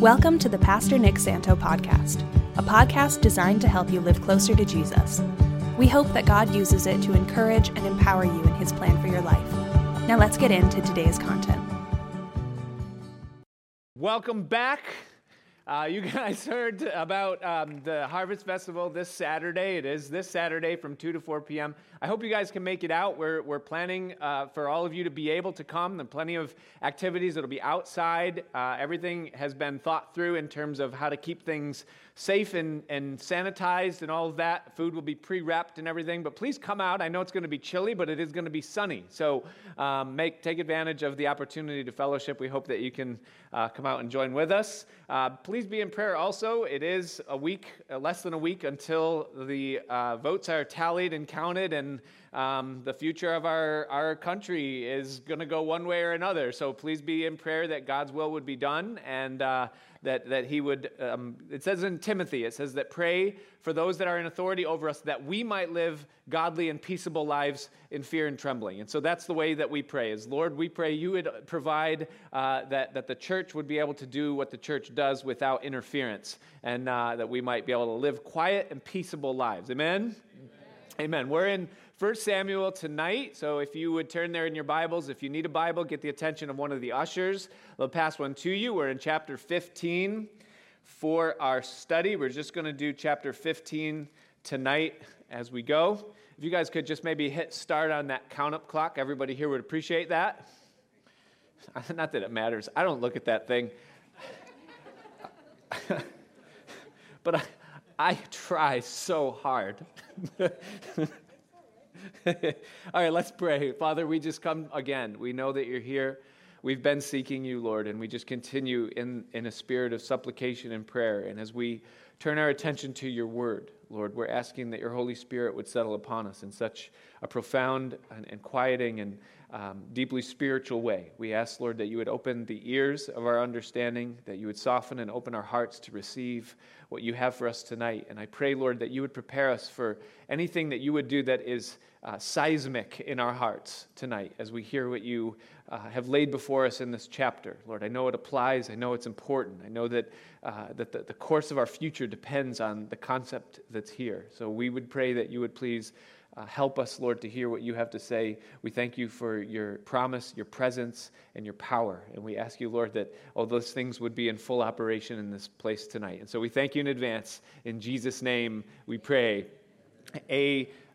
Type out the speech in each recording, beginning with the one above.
Welcome to the Pastor Nick Santo podcast, a podcast designed to help you live closer to Jesus. We hope that God uses it to encourage and empower you in his plan for your life. Now let's get into today's content. Welcome back. Uh, you guys heard about um, the Harvest Festival this Saturday. It is this Saturday from 2 to 4 p.m. I hope you guys can make it out. We're, we're planning uh, for all of you to be able to come. There are plenty of activities that'll be outside. Uh, everything has been thought through in terms of how to keep things safe and, and sanitized and all of that. Food will be pre wrapped and everything. But please come out. I know it's going to be chilly, but it is going to be sunny. So um, make, take advantage of the opportunity to fellowship. We hope that you can uh, come out and join with us. Uh, please be in prayer also. It is a week, uh, less than a week until the uh, votes are tallied and counted. And and um, the future of our, our country is going to go one way or another. So please be in prayer that God's will would be done and uh, that, that He would. Um, it says in Timothy, it says that pray for those that are in authority over us that we might live godly and peaceable lives in fear and trembling. And so that's the way that we pray is Lord, we pray you would provide uh, that, that the church would be able to do what the church does without interference and uh, that we might be able to live quiet and peaceable lives. Amen. Amen. We're in 1 Samuel tonight. So if you would turn there in your Bibles, if you need a Bible, get the attention of one of the ushers. They'll pass one to you. We're in chapter 15 for our study. We're just going to do chapter 15 tonight as we go. If you guys could just maybe hit start on that count up clock, everybody here would appreciate that. Not that it matters. I don't look at that thing. but I, I try so hard. All right, let's pray. Father, we just come again. We know that you're here. We've been seeking you, Lord, and we just continue in, in a spirit of supplication and prayer. And as we turn our attention to your word, Lord, we're asking that your Holy Spirit would settle upon us in such a profound and, and quieting and um, deeply spiritual way. We ask, Lord, that you would open the ears of our understanding, that you would soften and open our hearts to receive what you have for us tonight. And I pray, Lord, that you would prepare us for anything that you would do that is uh, seismic in our hearts tonight as we hear what you uh, have laid before us in this chapter. Lord, I know it applies. I know it's important. I know that, uh, that the, the course of our future depends on the concept that's here. So we would pray that you would please uh, help us, Lord, to hear what you have to say. We thank you for your promise, your presence, and your power. And we ask you, Lord, that all those things would be in full operation in this place tonight. And so we thank you in advance. In Jesus' name we pray.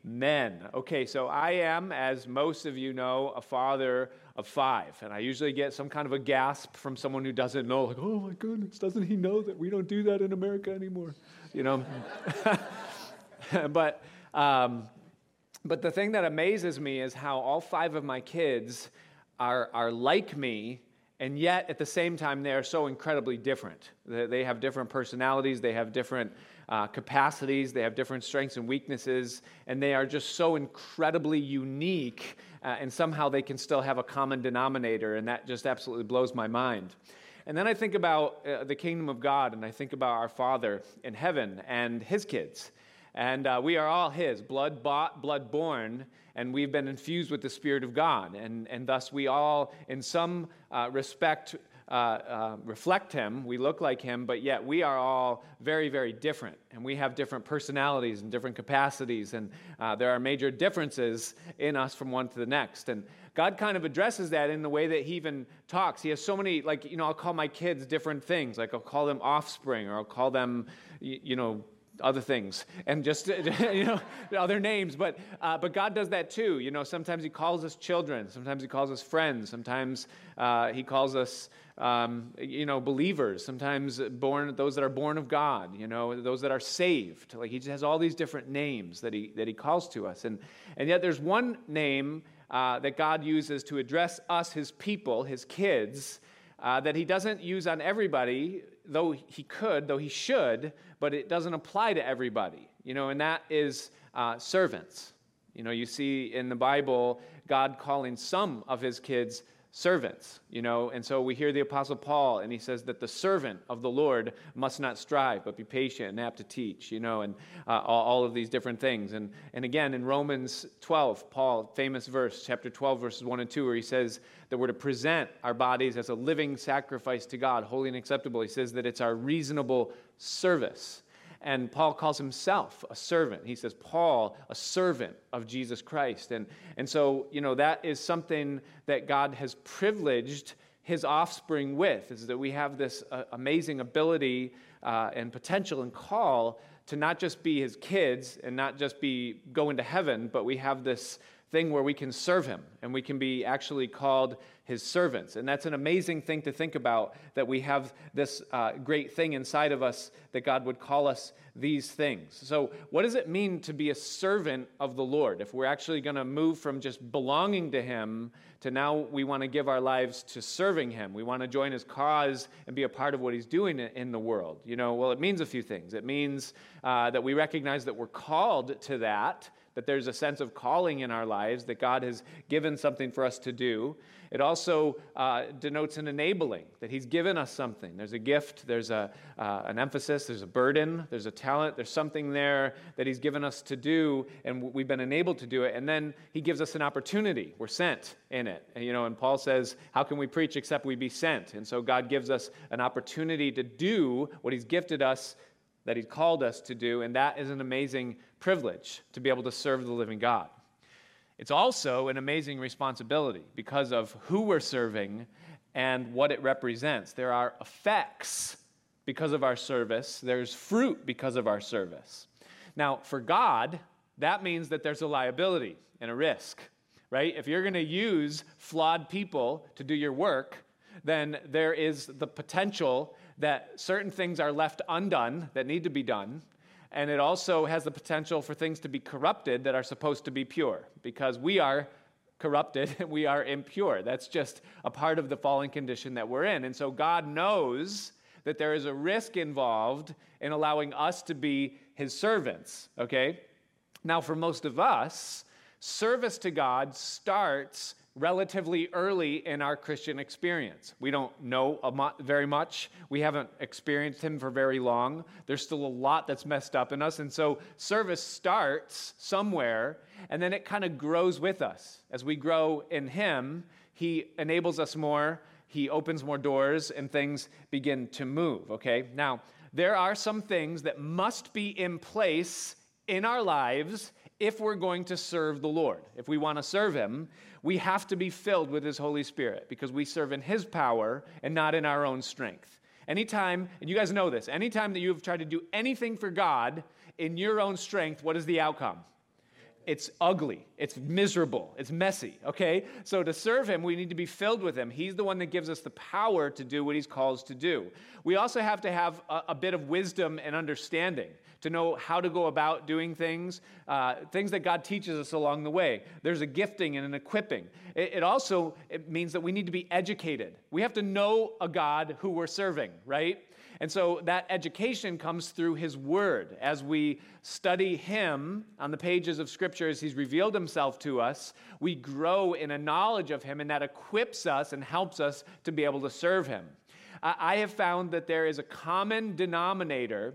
Amen. Okay, so I am, as most of you know, a father of five. And I usually get some kind of a gasp from someone who doesn't know, like, oh my goodness, doesn't he know that we don't do that in America anymore? You know? but. Um, but the thing that amazes me is how all five of my kids are, are like me, and yet at the same time, they are so incredibly different. They have different personalities, they have different uh, capacities, they have different strengths and weaknesses, and they are just so incredibly unique, uh, and somehow they can still have a common denominator, and that just absolutely blows my mind. And then I think about uh, the kingdom of God, and I think about our Father in heaven and his kids. And uh, we are all His, blood bought, blood born, and we've been infused with the Spirit of God. And, and thus we all, in some uh, respect, uh, uh, reflect Him. We look like Him, but yet we are all very, very different. And we have different personalities and different capacities. And uh, there are major differences in us from one to the next. And God kind of addresses that in the way that He even talks. He has so many, like, you know, I'll call my kids different things. Like, I'll call them offspring, or I'll call them, you know, other things and just you know other names but uh, but god does that too. You know sometimes he calls us children. Sometimes he calls us friends. Sometimes uh, he calls us um, you know believers. Sometimes born those that are born of god you know those that are saved. Like he just has all these different names that he that he calls to us. And and yet there's one name uh, that god uses to address us his people his kids uh, that he doesn't use on everybody though he could, though he should, but it doesn't apply to everybody. You know, and that is uh, servants. You know, you see in the Bible God calling some of his kids servants, you know. And so we hear the Apostle Paul, and he says that the servant of the Lord must not strive, but be patient and apt to teach, you know, and uh, all, all, of these different things. And, and again, in Romans 12, Paul, famous verse, chapter 12, verses 1 and 2, where he says that we're to present our bodies as a living sacrifice to God, holy and acceptable. He says that it's our reasonable service. And Paul calls himself a servant. He says, Paul, a servant of Jesus Christ. And, and so, you know, that is something that God has privileged his offspring with, is that we have this uh, amazing ability uh, and potential and call to not just be his kids and not just be going to heaven, but we have this thing where we can serve him and we can be actually called his servants. And that's an amazing thing to think about that we have this uh, great thing inside of us that God would call us these things. So, what does it mean to be a servant of the Lord? If we're actually going to move from just belonging to him to now we want to give our lives to serving him, we want to join his cause and be a part of what he's doing in the world. You know, well, it means a few things. It means uh, that we recognize that we're called to that that there's a sense of calling in our lives, that God has given something for us to do. It also uh, denotes an enabling, that He's given us something. There's a gift, there's a, uh, an emphasis, there's a burden, there's a talent, there's something there that He's given us to do, and we've been enabled to do it. And then He gives us an opportunity. We're sent in it. And, you know, and Paul says, How can we preach except we be sent? And so God gives us an opportunity to do what He's gifted us that He's called us to do, and that is an amazing privilege to be able to serve the living God. It's also an amazing responsibility because of who we're serving and what it represents. There are effects because of our service, there's fruit because of our service. Now, for God, that means that there's a liability and a risk, right? If you're going to use flawed people to do your work, then there is the potential that certain things are left undone that need to be done. And it also has the potential for things to be corrupted that are supposed to be pure because we are corrupted and we are impure. That's just a part of the fallen condition that we're in. And so God knows that there is a risk involved in allowing us to be his servants, okay? Now, for most of us, service to God starts relatively early in our Christian experience. We don't know very much. We haven't experienced Him for very long. There's still a lot that's messed up in us. And so service starts somewhere, and then it kind of grows with us. As we grow in Him, He enables us more, He opens more doors, and things begin to move, okay? Now, there are some things that must be in place in our lives if we're going to serve the Lord. If we want to serve Him, we have to be filled with His Holy Spirit because we serve in His power and not in our own strength. Anytime, and you guys know this, anytime that you've tried to do anything for God in your own strength, what is the outcome? It's ugly. It's miserable. It's messy. Okay? So to serve him, we need to be filled with him. He's the one that gives us the power to do what he's called to do. We also have to have a, a bit of wisdom and understanding to know how to go about doing things, uh, things that God teaches us along the way. There's a gifting and an equipping. It, it also it means that we need to be educated. We have to know a God who we're serving, right? And so that education comes through His Word. As we study Him on the pages of Scripture, as He's revealed Himself to us, we grow in a knowledge of Him, and that equips us and helps us to be able to serve Him. I have found that there is a common denominator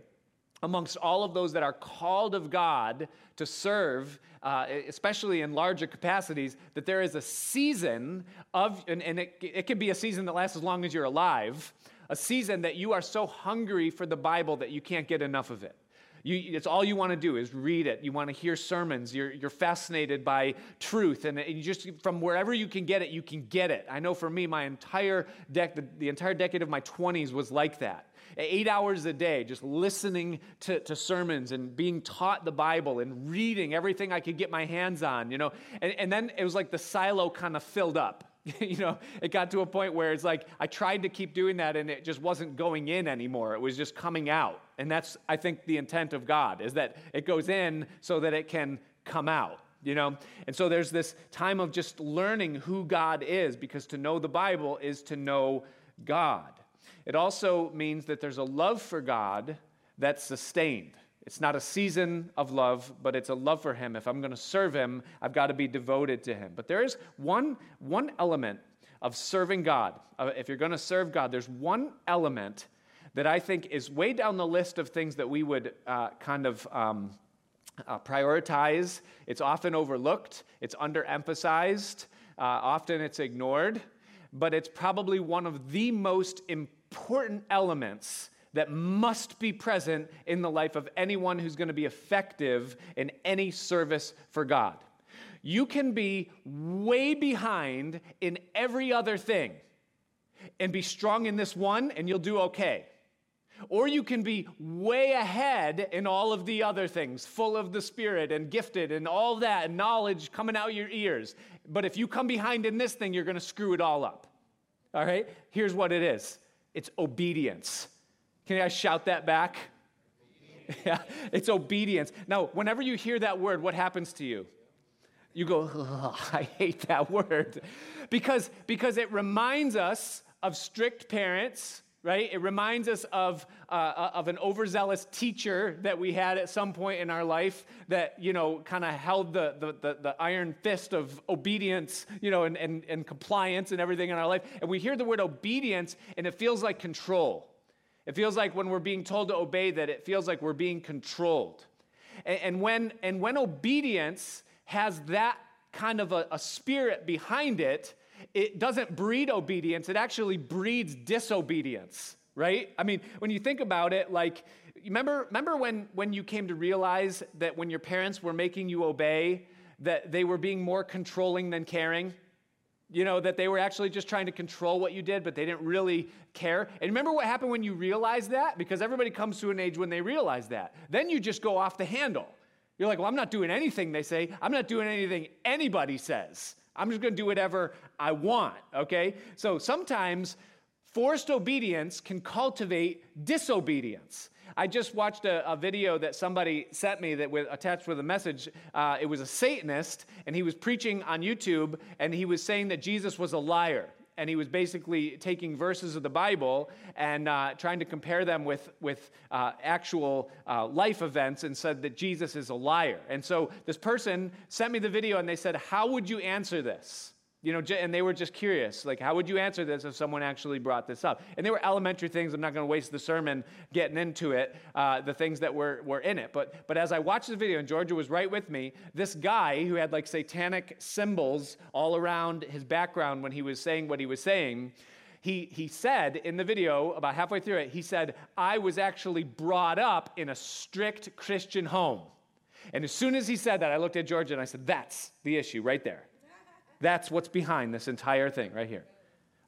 amongst all of those that are called of God to serve, uh, especially in larger capacities, that there is a season of, and, and it, it can be a season that lasts as long as you're alive, a season that you are so hungry for the Bible that you can't get enough of it. You, it's all you want to do is read it. You want to hear sermons. You're, you're fascinated by truth. And, and you just, from wherever you can get it, you can get it. I know for me, my entire dec- the, the entire decade of my 20s was like that eight hours a day just listening to, to sermons and being taught the Bible and reading everything I could get my hands on, you know. And, and then it was like the silo kind of filled up. you know, it got to a point where it's like I tried to keep doing that and it just wasn't going in anymore. It was just coming out. And that's, I think, the intent of God is that it goes in so that it can come out you know and so there's this time of just learning who god is because to know the bible is to know god it also means that there's a love for God that's sustained. It's not a season of love, but it's a love for Him. If I'm going to serve Him, I've got to be devoted to Him. But there is one, one element of serving God, uh, if you're going to serve God, there's one element that I think is way down the list of things that we would uh, kind of um, uh, prioritize. It's often overlooked, it's underemphasized, uh, often it's ignored, but it's probably one of the most important elements that must be present in the life of anyone who's going to be effective in any service for God. You can be way behind in every other thing and be strong in this one, and you'll do okay. Or you can be way ahead in all of the other things, full of the Spirit and gifted and all that, and knowledge coming out your ears. But if you come behind in this thing, you're going to screw it all up. All right? Here's what it is it's obedience. Can I shout that back? yeah, it's obedience. Now, whenever you hear that word, what happens to you? You go, I hate that word. Because, because it reminds us of strict parents right? It reminds us of, uh, uh, of an overzealous teacher that we had at some point in our life that, you know, kind of held the, the, the, the, iron fist of obedience, you know, and, and, and compliance and everything in our life. And we hear the word obedience and it feels like control. It feels like when we're being told to obey that it feels like we're being controlled. And, and when, and when obedience has that kind of a, a spirit behind it, it doesn't breed obedience, it actually breeds disobedience, right? I mean, when you think about it, like, remember, remember when, when you came to realize that when your parents were making you obey, that they were being more controlling than caring? You know, that they were actually just trying to control what you did, but they didn't really care. And remember what happened when you realized that? Because everybody comes to an age when they realize that. Then you just go off the handle. You're like, well, I'm not doing anything they say. I'm not doing anything anybody says. I'm just going to do whatever I want, okay? So sometimes forced obedience can cultivate disobedience. I just watched a, a video that somebody sent me that was attached with a message. Uh, it was a Satanist, and he was preaching on YouTube, and he was saying that Jesus was a liar and he was basically taking verses of the Bible and uh, trying to compare them with, with uh, actual uh, life events and said that Jesus is a liar. And so this person sent me the video and they said, How would you answer this? You know, and they were just curious, like, how would you answer this if someone actually brought this up? And they were elementary things. I'm not going to waste the sermon getting into it, uh, the things that were, were in it. But, but as I watched the video, and Georgia was right with me, this guy who had like satanic symbols all around his background when he was saying what he was saying, he, he said in the video, about halfway through it, he said, I was actually brought up in a strict Christian home. And as soon as he said that, I looked at Georgia and I said, That's the issue right there. That's what's behind this entire thing right here.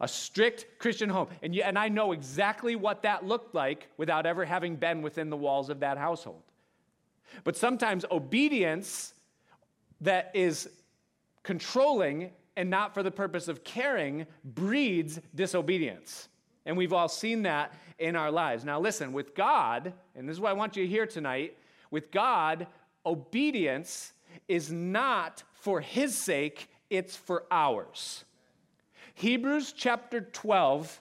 A strict Christian home. And, you, and I know exactly what that looked like without ever having been within the walls of that household. But sometimes obedience that is controlling and not for the purpose of caring breeds disobedience. And we've all seen that in our lives. Now, listen, with God, and this is what I want you to hear tonight with God, obedience is not for his sake, it's for ours. Hebrews chapter 12,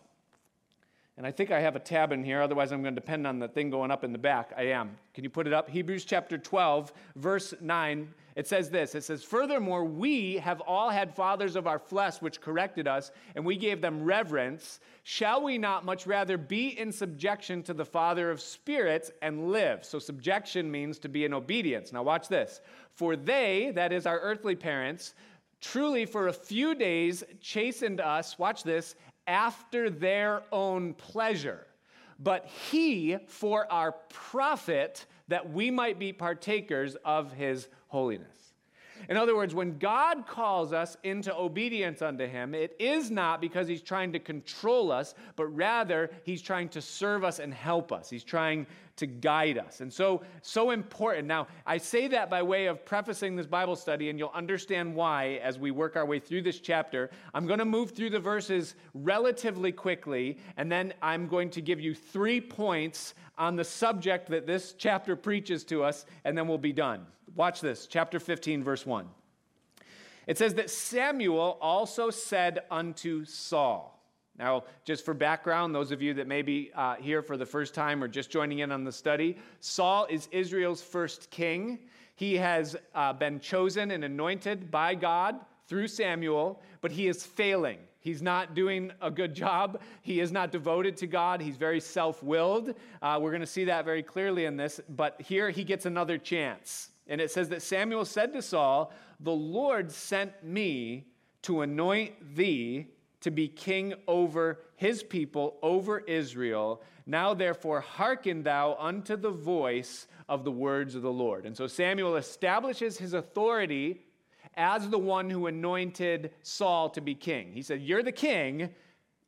and I think I have a tab in here, otherwise, I'm going to depend on the thing going up in the back. I am. Can you put it up? Hebrews chapter 12, verse 9. It says this It says, Furthermore, we have all had fathers of our flesh which corrected us, and we gave them reverence. Shall we not much rather be in subjection to the Father of spirits and live? So, subjection means to be in obedience. Now, watch this. For they, that is our earthly parents, truly for a few days chastened us, watch this, after their own pleasure. But he for our profit, that we might be partakers of his holiness. In other words, when God calls us into obedience unto Him, it is not because He's trying to control us, but rather He's trying to serve us and help us. He's trying to guide us. And so, so important. Now, I say that by way of prefacing this Bible study, and you'll understand why as we work our way through this chapter. I'm going to move through the verses relatively quickly, and then I'm going to give you three points on the subject that this chapter preaches to us, and then we'll be done. Watch this, chapter 15, verse 1. It says that Samuel also said unto Saul, now, just for background, those of you that may be uh, here for the first time or just joining in on the study, Saul is Israel's first king. He has uh, been chosen and anointed by God through Samuel, but he is failing. He's not doing a good job. He is not devoted to God. He's very self willed. Uh, we're going to see that very clearly in this. But here he gets another chance. And it says that Samuel said to Saul, The Lord sent me to anoint thee to be king over his people, over Israel. Now, therefore, hearken thou unto the voice of the words of the Lord. And so Samuel establishes his authority as the one who anointed Saul to be king. He said, You're the king,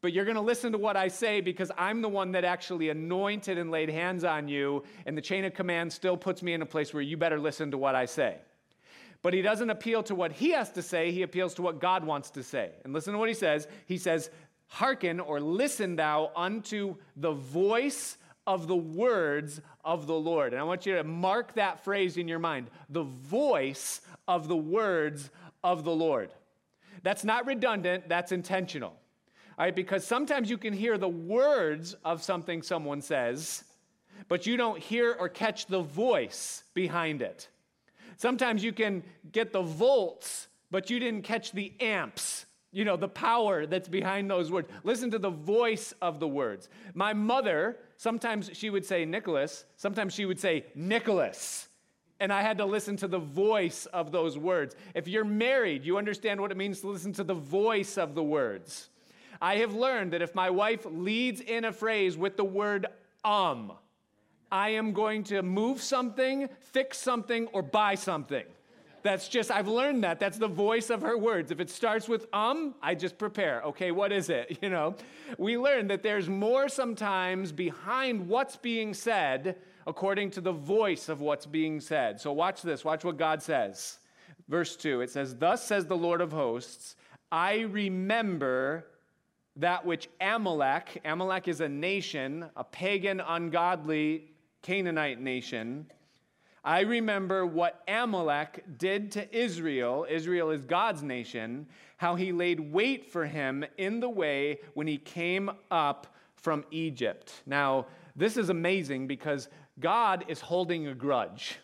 but you're going to listen to what I say because I'm the one that actually anointed and laid hands on you, and the chain of command still puts me in a place where you better listen to what I say. But he doesn't appeal to what he has to say, he appeals to what God wants to say. And listen to what he says. He says, Hearken or listen thou unto the voice of the words of the Lord. And I want you to mark that phrase in your mind the voice of the words of the Lord. That's not redundant, that's intentional. Right, because sometimes you can hear the words of something someone says, but you don't hear or catch the voice behind it. Sometimes you can get the volts, but you didn't catch the amps you know, the power that's behind those words. Listen to the voice of the words. My mother, sometimes she would say Nicholas, sometimes she would say Nicholas. And I had to listen to the voice of those words. If you're married, you understand what it means to listen to the voice of the words. I have learned that if my wife leads in a phrase with the word um, I am going to move something, fix something, or buy something. That's just, I've learned that. That's the voice of her words. If it starts with um, I just prepare. Okay, what is it? You know, we learn that there's more sometimes behind what's being said according to the voice of what's being said. So watch this. Watch what God says. Verse 2 it says, Thus says the Lord of hosts, I remember that which Amalek, Amalek is a nation, a pagan, ungodly Canaanite nation I remember what Amalek did to Israel. Israel is God's nation, how he laid wait for him in the way when he came up from Egypt. Now, this is amazing because God is holding a grudge.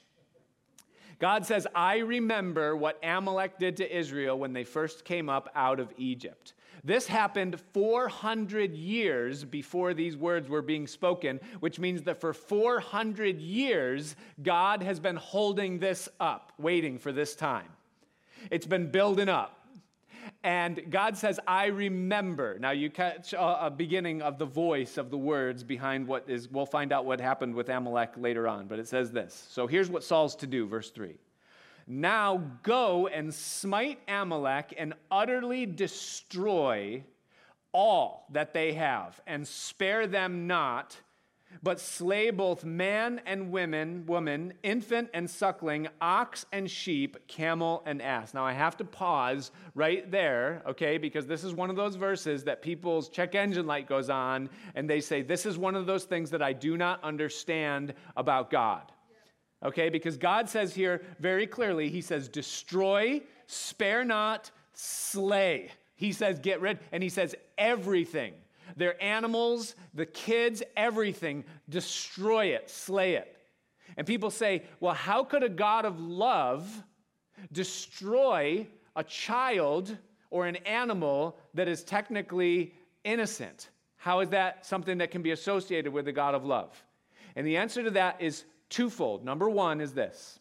God says, I remember what Amalek did to Israel when they first came up out of Egypt. This happened 400 years before these words were being spoken, which means that for 400 years, God has been holding this up, waiting for this time. It's been building up. And God says, I remember. Now you catch a, beginning of the voice of the words behind what is, we'll find out what happened with Amalek later on, but it says this. So here's what Saul's to do, verse 3. Now go and smite Amalek and utterly destroy all that they have, and spare them not, but slay both man and women, woman, infant and suckling, ox and sheep, camel and ass. Now I have to pause right there, okay, because this is one of those verses that people's check engine light goes on, and they say, This is one of those things that I do not understand about God. Okay, because God says here very clearly, He says, destroy, spare not, slay. He says, get rid, and He says, everything. Their animals, the kids, everything, destroy it, slay it. And people say, well, how could a God of love destroy a child or an animal that is technically innocent? How is that something that can be associated with the God of love? And the answer to that is twofold. Number one is this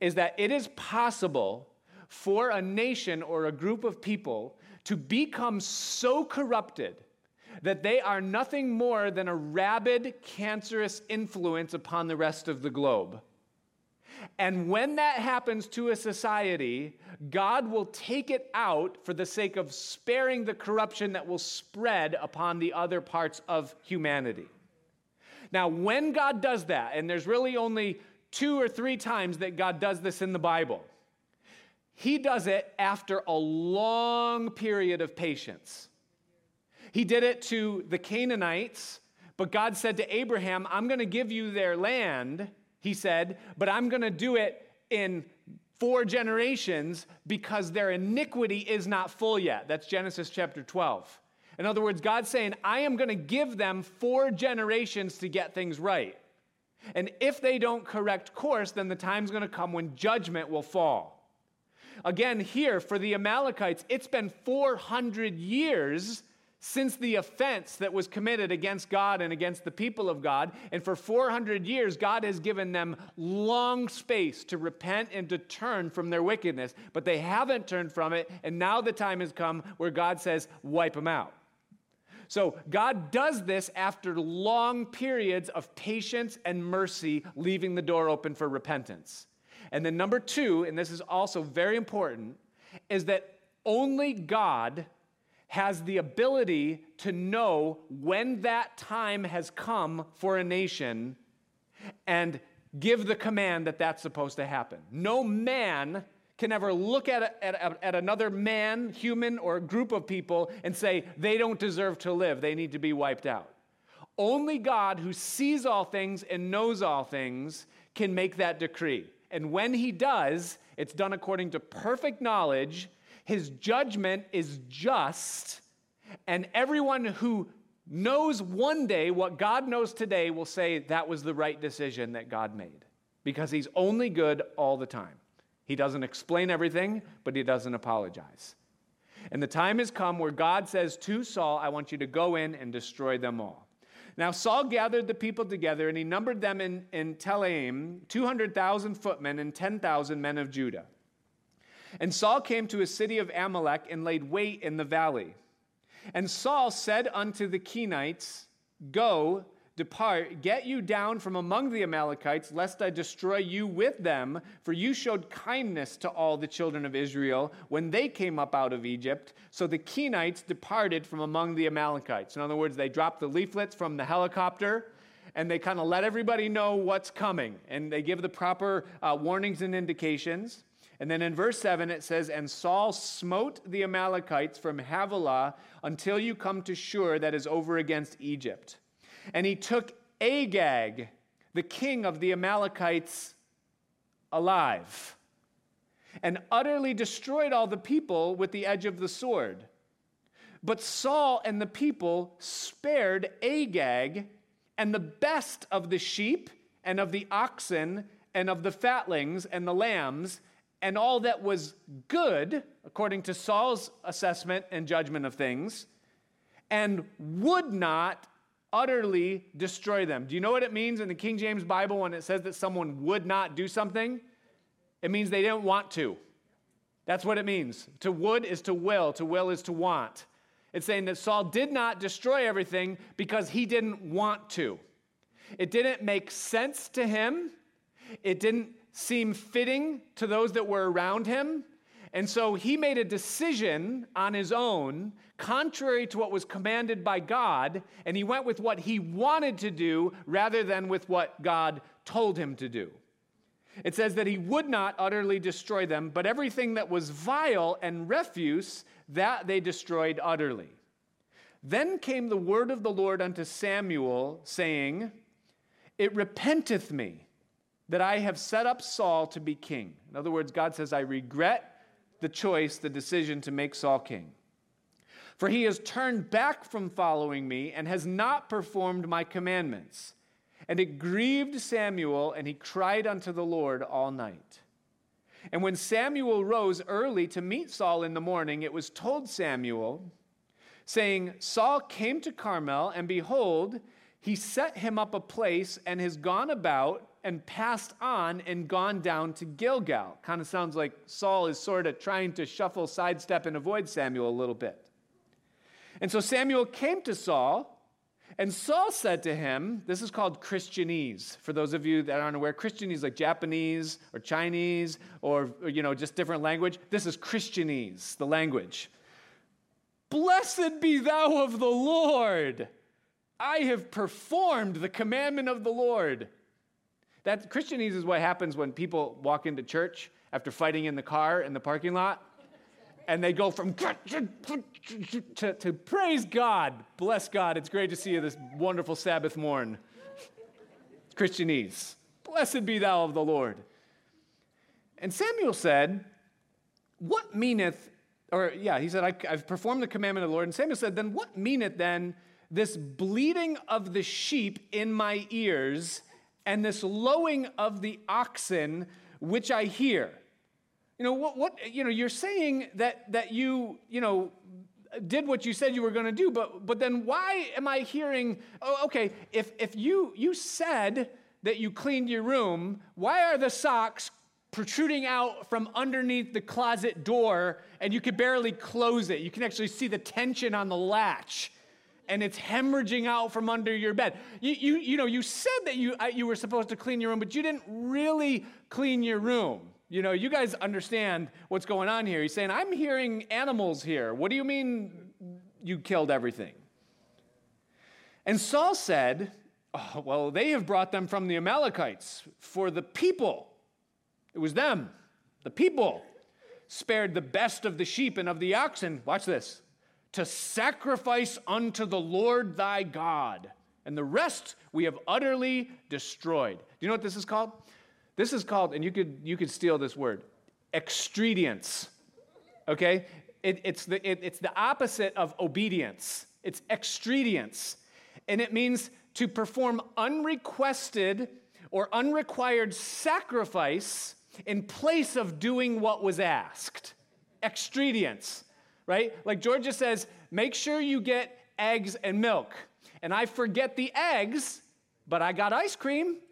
is that it is possible for a nation or a group of people to become so corrupted that they are nothing more than a rabid, cancerous influence upon the rest of the globe. And when that happens to a society, God will take it out for the sake of sparing the corruption that will spread upon the other parts of humanity. Now, when God does that, and there's really only two or three times that God does this in the Bible, He does it after a long period of patience. He did it to the Canaanites, but God said to Abraham, I'm going to give you their land, he said, but I'm going to do it in four generations because their iniquity is not full yet. That's Genesis chapter 12. In other words, God's saying, I am going to give them four generations to get things right. And if they don't correct course, then the time's going to come when judgment will fall. Again, here for the Amalekites, it's been 400 years since the offense that was committed against God and against the people of God. And for 400 years, God has given them long space to repent and to turn from their wickedness. But they haven't turned from it. And now the time has come where God says, wipe them out. So God does this after long periods of patience and mercy, leaving the door open for repentance. And then, number two, and this is also very important, is that only God has the ability to know when that time has come for a nation and give the command that that's supposed to happen. No man can ever look at, a, at, at another man, human, or group of people and say they don't deserve to live, they need to be wiped out. Only God, who sees all things and knows all things, can make that decree. And when he does, it's done according to perfect knowledge. His judgment is just. And everyone who knows one day what God knows today will say that was the right decision that God made because he's only good all the time. He doesn't explain everything, but he doesn't apologize. And the time has come where God says to Saul, I want you to go in and destroy them all. Now, Saul gathered the people together, and he numbered them in, in Telaim 200,000 footmen and 10,000 men of Judah. And Saul came to a city of Amalek and laid wait in the valley. And Saul said unto the Kenites, Go, Depart, get you down from among the Amalekites, lest I destroy you with them. For you showed kindness to all the children of Israel when they came up out of Egypt. So the Kenites departed from among the Amalekites. In other words, they dropped the leaflets from the helicopter and they kind of let everybody know what's coming. And they give the proper uh, warnings and indications. And then in verse 7, it says, And Saul smote the Amalekites from Havilah until you come to Shur that is over against Egypt. And he took Agag, the king of the Amalekites, alive, and utterly destroyed all the people with the edge of the sword. But Saul and the people spared Agag and the best of the sheep and of the oxen and of the fatlings and the lambs and all that was good, according to Saul's assessment and judgment of things, and would not utterly destroy them. Do you know what it means in the King James Bible when it says that someone would not do something? It means they didn't want to. That's what it means. To would is to will, to will is to want. It's saying that Saul did not destroy everything because he didn't want to. It didn't make sense to him. It didn't seem fitting to those that were around him. And so he made a decision on his own, contrary to what was commanded by God, and he went with what he wanted to do rather than with what God told him to do. It says that he would not utterly destroy them, but everything that was vile and refuse, that they destroyed utterly. Then came the word of the Lord unto Samuel, saying, It repenteth me that I have set up Saul to be king. In other words, God says, I regret the choice, the decision to make Saul king. For he has turned back from following me and has not performed my commandments. And it grieved Samuel, and he cried unto the Lord all night. And when Samuel rose early to meet Saul in the morning, it was told Samuel, saying, Saul came to Carmel, and behold, he set him up a place and has gone about and passed on and gone down to Gilgal. Kind of sounds like Saul is sort of trying to shuffle, sidestep, and avoid Samuel a little bit. And so Samuel came to Saul, and Saul said to him, This is called Christianese. For those of you that aren't aware, Christianese like Japanese or Chinese or, you know, just different language. This is Christianese, the language. Blessed be thou of the Lord. I have performed the commandment of the Lord. That Christianese is what happens when people walk into church after fighting in the car in the parking lot. And they go from to, to, praise God, bless God. It's great to see you this wonderful Sabbath morn. Christianese, blessed be thou of the Lord. And Samuel said, What meaneth, or yeah, he said, I, have performed the commandment of the Lord. And Samuel said, Then what meaneth then this bleating of the sheep in my ears and this lowing of the oxen which I hear. You know, what, what, you know, you're saying that, that you, you know, did what you said you were going to do, but, but then why am I hearing, oh, okay, if, if you, you said that you cleaned your room, why are the socks protruding out from underneath the closet door and you could barely close it? You can actually see the tension on the latch and it's hemorrhaging out from under your bed. You, you, you know, you said that you, uh, you were supposed to clean your room, but you didn't really clean your room. You know, you guys understand what's going on here. He's saying, I'm hearing animals here. What do you mean you killed everything? And Saul said, oh, Well, they have brought them from the Amalekites for the people. It was them, the people, spared the best of the sheep and of the oxen. Watch this to sacrifice unto the Lord thy God. And the rest we have utterly destroyed. Do you know what this is called? This is called, and you could, you could steal this word, extredience. Okay? It, it's, the, it, it's the opposite of obedience, it's extredience. And it means to perform unrequested or unrequired sacrifice in place of doing what was asked. Extredience right? Like Georgia says, make sure you get eggs and milk. And I forget the eggs, but I got ice cream.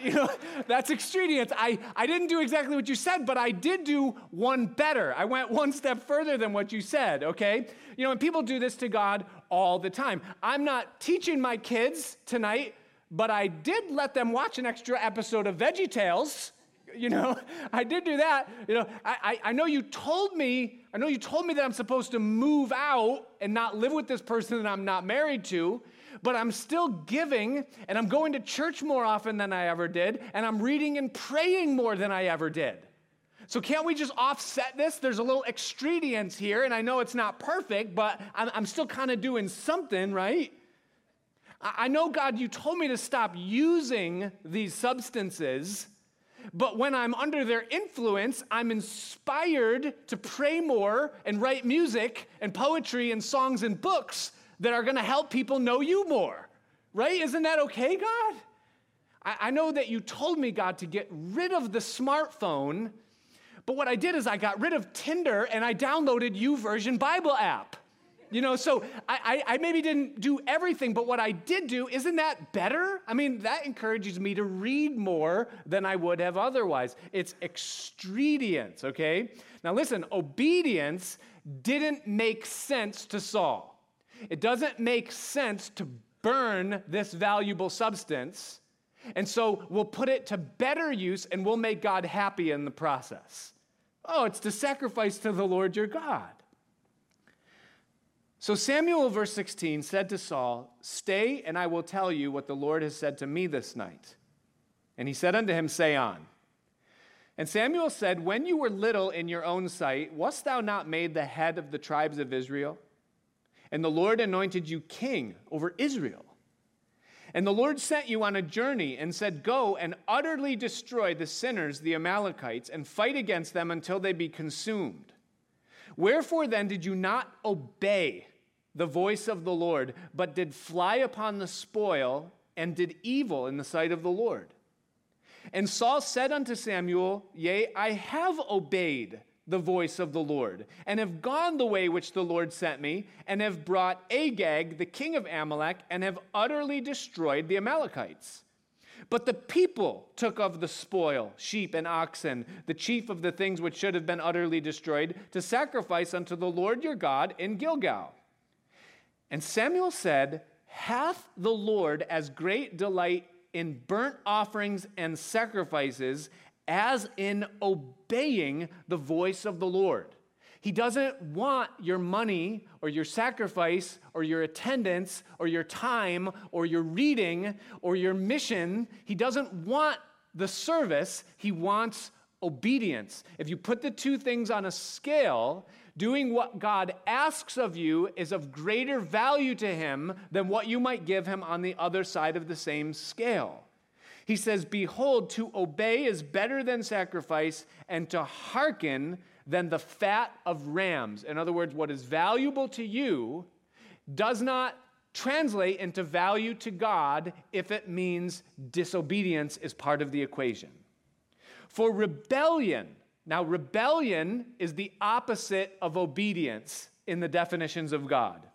You know, that's extravagance. I, I didn't do exactly what you said, but I did do one better. I went one step further than what you said, okay? You know, and people do this to God all the time. I'm not teaching my kids tonight, but I did let them watch an extra episode of Veggie Tales you know i did do that you know I, I, I, know you told me i know you told me that i'm supposed to move out and not live with this person that i'm not married to but i'm still giving and i'm going to church more often than i ever did and i'm reading and praying more than i ever did. So can't we just offset this? There's a little extredience here and i know it's not perfect but i'm, I'm still kind of doing something right? I, I know god you told me to stop using these substances but when I'm under their influence, I'm inspired to pray more and write music and poetry and songs and books that are going to help people know you more. Right? Isn't that okay, God? I, know that you told me, God, to get rid of the smartphone, but what I did is I got rid of Tinder and I downloaded YouVersion Bible app. You know, so I, I, I, maybe didn't do everything, but what I did do, isn't that better? I mean, that encourages me to read more than I would have otherwise. It's extredience, okay? Now listen, obedience didn't make sense to Saul. It doesn't make sense to burn this valuable substance. And so we'll put it to better use and we'll make God happy in the process. Oh, it's to sacrifice to the Lord your God. So Samuel, verse 16, said to Saul, Stay, and I will tell you what the Lord has said to me this night. And he said unto him, Say on. And Samuel said, When you were little in your own sight, wast thou not made the head of the tribes of Israel? And the Lord anointed you king over Israel. And the Lord sent you on a journey and said, Go and utterly destroy the sinners, the Amalekites, and fight against them until they be consumed. Wherefore then did you not obey the voice of the Lord, but did fly upon the spoil and did evil in the sight of the Lord? And Saul said unto Samuel, Yea, I have obeyed the voice of the Lord, and have gone the way which the Lord sent me, and have brought Agag, the king of Amalek, and have utterly destroyed the Amalekites. But the people took of the spoil, sheep and oxen, the chief of the things which should have been utterly destroyed, to sacrifice unto the Lord your God in Gilgal. And Samuel said, Hath the Lord as great delight in burnt offerings and sacrifices as in obeying the voice of the Lord? He doesn't want your money or your sacrifice or your attendance or your time or your reading or your mission. He doesn't want the service, he wants obedience. If you put the two things on a scale, doing what God asks of you is of greater value to him than what you might give him on the other side of the same scale. He says, Behold, to obey is better than sacrifice, and to hearken than the fat of rams. In other words, what is valuable to you does not translate into value to God if it means disobedience is part of the equation. For rebellion Now, rebellion is the opposite of obedience in the definitions of God,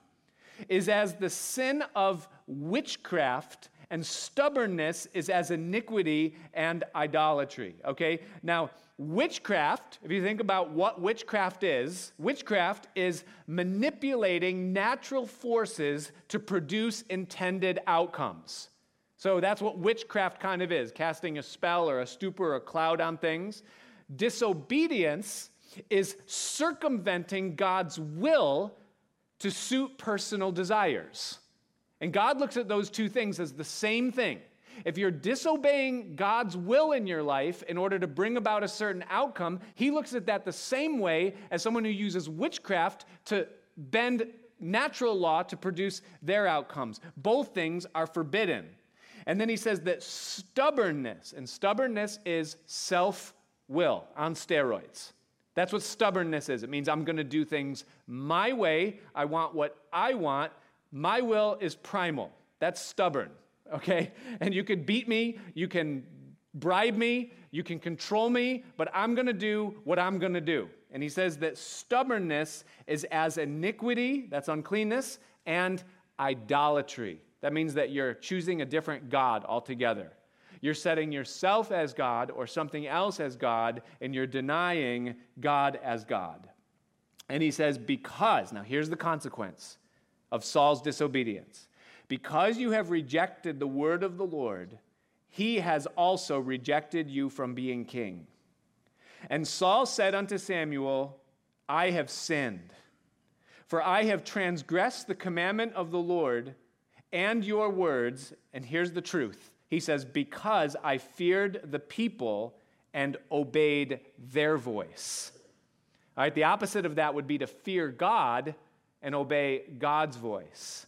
is as the sin of witchcraft and stubbornness is as iniquity and idolatry. Okay? Now, witchcraft, if you think about what witchcraft is, witchcraft is manipulating natural forces to produce intended outcomes. So that's what witchcraft kind of is casting a spell or a stupor or a cloud on things. Disobedience is circumventing God's will to suit personal desires. And God looks at those two things as the same thing. If you're disobeying God's will in your life in order to bring about a certain outcome, He looks at that the same way as someone who uses witchcraft to bend natural law to produce their outcomes. Both things are forbidden. And then He says that stubbornness, and stubbornness is self will on steroids. That's what stubbornness is. It means I'm going to do things my way. I want what I want. My will is primal. That's stubborn, okay? And you can beat me, you can bribe me, you can control me, but I'm to do what I'm to do. And he says that stubbornness is as iniquity, that's uncleanness, and idolatry. That means that you're choosing a different God altogether. You're setting yourself as God or something else as God, and you're denying God as God. And he says, because, now here's the consequence of Saul's disobedience. Because you have rejected the word of the Lord, he has also rejected you from being king. And Saul said unto Samuel, I have sinned, for I have transgressed the commandment of the Lord and your words. And here's the truth He says, Because I feared the people and obeyed their voice. All right, the opposite of that would be to fear God and obey God's voice.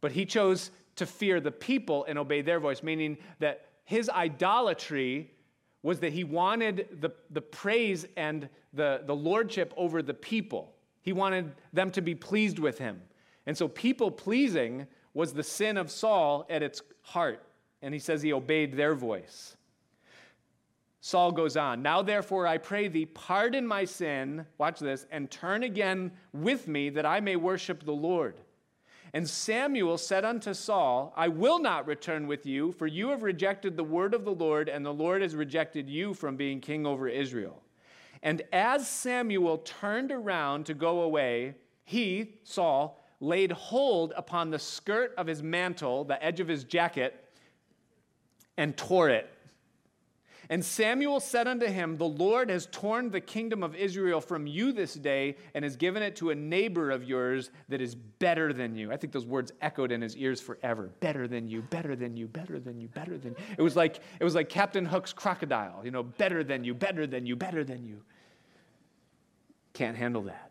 But he chose to fear the people and obey their voice, meaning that his idolatry was that he wanted the, the praise and the, the lordship over the people. He wanted them to be pleased with him. And so, people pleasing was the sin of Saul at its heart. And he says he obeyed their voice. Saul goes on, Now therefore I pray thee, pardon my sin, watch this, and turn again with me that I may worship the Lord. And Samuel said unto Saul, I will not return with you, for you have rejected the word of the Lord, and the Lord has rejected you from being king over Israel. And as Samuel turned around to go away, he, Saul, laid hold upon the skirt of his mantle, the edge of his jacket, and tore it. And Samuel said unto him, The Lord has torn the kingdom of Israel from you this day and has given it to a neighbor of yours that is better than you. I think those words echoed in his ears forever. Better than you, better than you, better than you, better than you. It was like it was like Captain Hook's crocodile, you know, better than you, better than you, better than you. Can't handle that.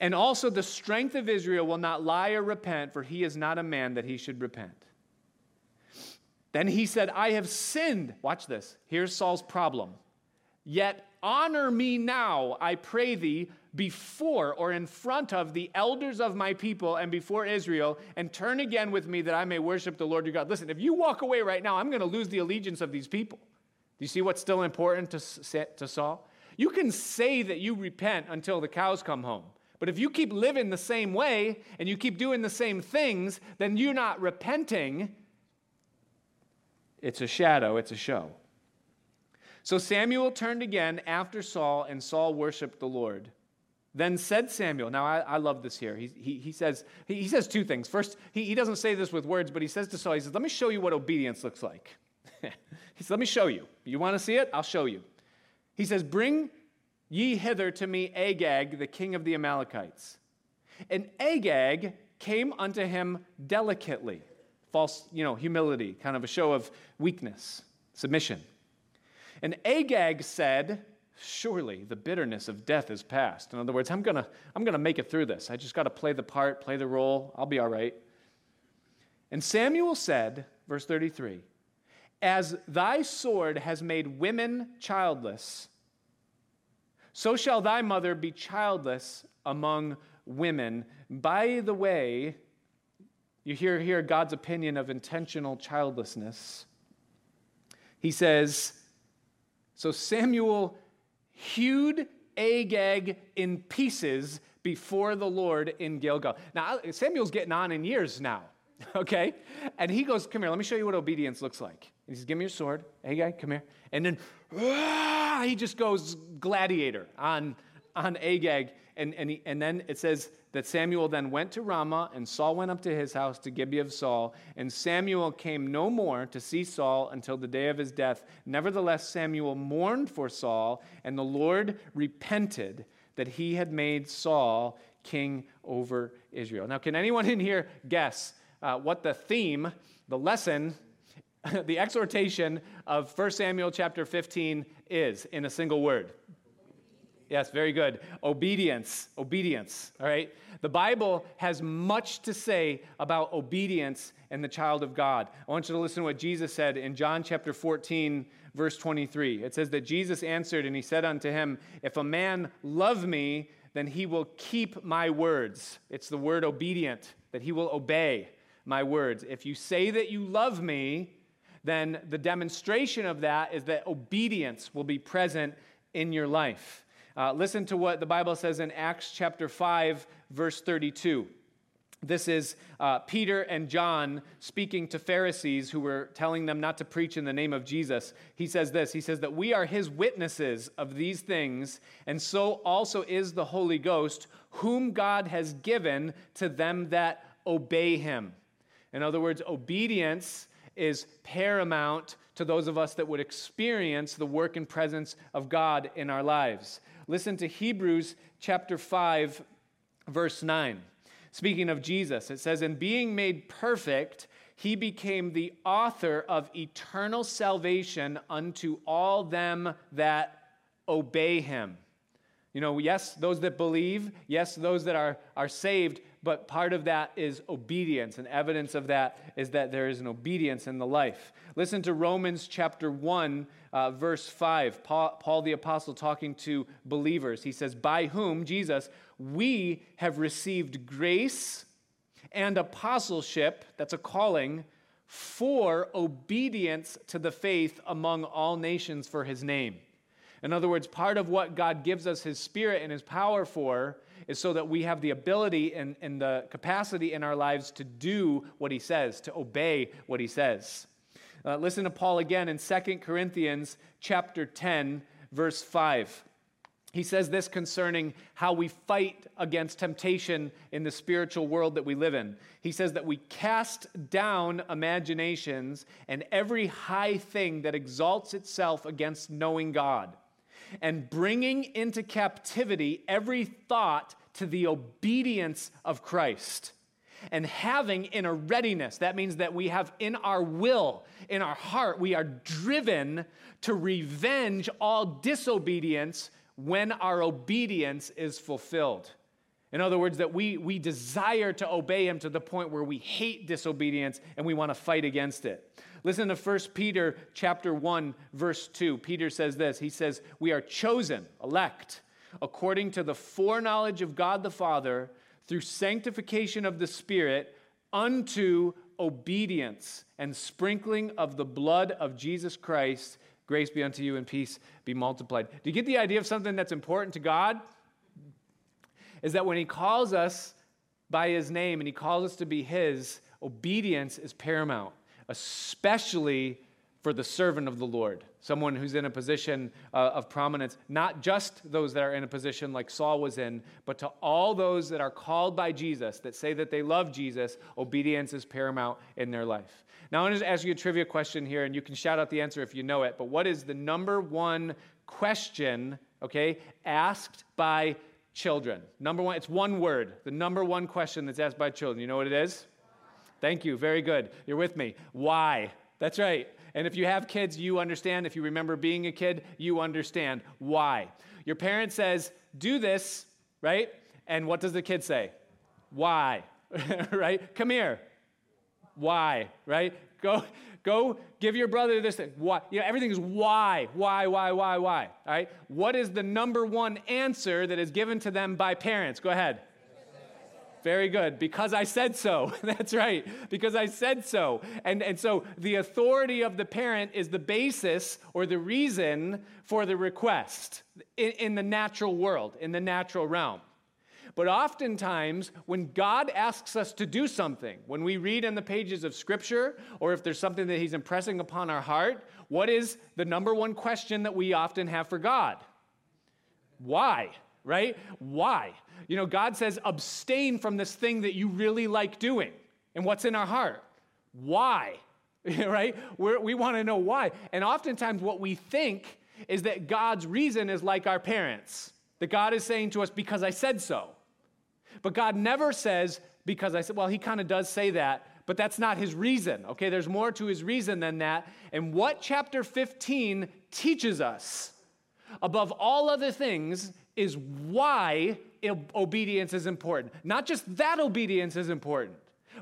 And also the strength of Israel will not lie or repent, for he is not a man that he should repent. Then he said, I have sinned. Watch this. Here's Saul's problem. Yet honor me now, I pray thee, before or in front of the elders of my people and before Israel, and turn again with me that I may worship the Lord your God. Listen, if you walk away right now, I'm going to lose the allegiance of these people. Do you see what's still important to, to Saul? You can say that you repent until the cows come home. But if you keep living the same way and you keep doing the same things, then you're not repenting it's a shadow, it's a show. So Samuel turned again after Saul, and Saul worshiped the Lord. Then said Samuel, now I, I love this here. He, he, he says, he, he, says two things. First, he, he doesn't say this with words, but he says to Saul, he says, Let me show you what obedience looks like. he says, Let me show you. You want to see it? I'll show you. He says, Bring ye hither to me Agag, the king of the Amalekites. And Agag came unto him delicately false, you know, humility, kind of a show of weakness, submission. And Agag said, Surely the bitterness of death is past. In other words, I'm gonna, I'm gonna make it through this. I just gotta play the part, play the role. I'll be all right. And Samuel said, verse 33, As thy sword has made women childless, so shall thy mother be childless among women. By the way, you hear here God's opinion of intentional childlessness. He says, So Samuel hewed Agag in pieces before the Lord in Gilgal. Now, Samuel's getting on in years now, okay? And he goes, Come here, let me show you what obedience looks like. And he says, Give me your sword. Agag, come here. And then ah, he just goes gladiator on, on Agag. And, and, he, and then it says that Samuel then went to Ramah, and Saul went up to his house to Gibeah of Saul. And Samuel came no more to see Saul until the day of his death. Nevertheless, Samuel mourned for Saul, and the Lord repented that he had made Saul king over Israel. Now, can anyone in here guess uh, what the theme, the lesson, the exhortation of 1 Samuel chapter 15 is in a single word? Yes, very good. Obedience. Obedience. All right. The Bible has much to say about obedience and the child of God. I want you to listen to what Jesus said in John chapter 14, verse 23. It says that Jesus answered and he said unto him, If a man love me, then he will keep my words. It's the word obedient, that he will obey my words. If you say that you love me, then the demonstration of that is that obedience will be present in your life. Uh, listen to what the Bible says in Acts chapter 5, verse 32. This is uh, Peter and John speaking to Pharisees who were telling them not to preach in the name of Jesus. He says this He says that we are his witnesses of these things, and so also is the Holy Ghost, whom God has given to them that obey him. In other words, obedience is paramount to those of us that would experience the work and presence of God in our lives. Listen to Hebrews chapter 5, verse 9. Speaking of Jesus, it says, In being made perfect, he became the author of eternal salvation unto all them that obey him. You know, yes, those that believe, yes, those that are, are saved, but part of that is obedience. And evidence of that is that there is an obedience in the life. Listen to Romans chapter 1, uh, verse 5. Paul, Paul the Apostle talking to believers. He says, By whom, Jesus, we have received grace and apostleship, that's a calling, for obedience to the faith among all nations for his name. In other words, part of what God gives us his spirit and his power for is so that we have the ability and, and the capacity in our lives to do what he says, to obey what he says. Uh, listen to Paul again in 2 Corinthians chapter 10, verse 5. He says this concerning how we fight against temptation in the spiritual world that we live in. He says that we cast down imaginations and every high thing that exalts itself against knowing God and bringing into captivity every thought to the obedience of Christ. And having in a readiness, that means that we have in our will, in our heart, we are driven to revenge all disobedience when our obedience is fulfilled. In other words, that we, we desire to obey him to the point where we hate disobedience and we want to fight against it. Listen to 1 Peter chapter 1 verse 2. Peter says this. He says, "We are chosen, elect, according to the foreknowledge of God the Father, through sanctification of the Spirit unto obedience and sprinkling of the blood of Jesus Christ. Grace be unto you and peace be multiplied." Do you get the idea of something that's important to God? Is that when he calls us by his name and he calls us to be his, obedience is paramount especially for the servant of the Lord, someone who's in a position uh, of prominence, not just those that are in a position like Saul was in, but to all those that are called by Jesus, that say that they love Jesus, obedience is paramount in their life. Now, I want to ask you a trivia question here, and you can shout out the answer if you know it, but what is the number one question, okay, asked by children? Number one, it's one word. The number one question that's asked by children. You know what it is? Thank you. Very good. You're with me. Why? That's right. And if you have kids, you understand. If you remember being a kid, you understand why. Your parent says, do this, right? And what does the kid say? Why? right? Come here. Why? Right? Go, go give your brother this thing. Why? You know, everything is why, why, why, why, why. All right? What is the number one answer that is given to them by parents? Go ahead. Very good. Because I said so. That's right. Because I said so. And, and so the authority of the parent is the basis or the reason for the request in, in the natural world, in the natural realm. But oftentimes, when God asks us to do something, when we read in the pages of Scripture, or if there's something that He's impressing upon our heart, what is the number one question that we often have for God? Why? Right? Why? You know, God says, abstain from this thing that you really like doing. And what's in our heart? Why? right? We're, we want to know why. And oftentimes, what we think is that God's reason is like our parents. That God is saying to us, because I said so. But God never says, because I said, well, he kind of does say that, but that's not his reason. Okay, there's more to his reason than that. And what chapter 15 teaches us, above all other things, is why obedience is important. Not just that obedience is important,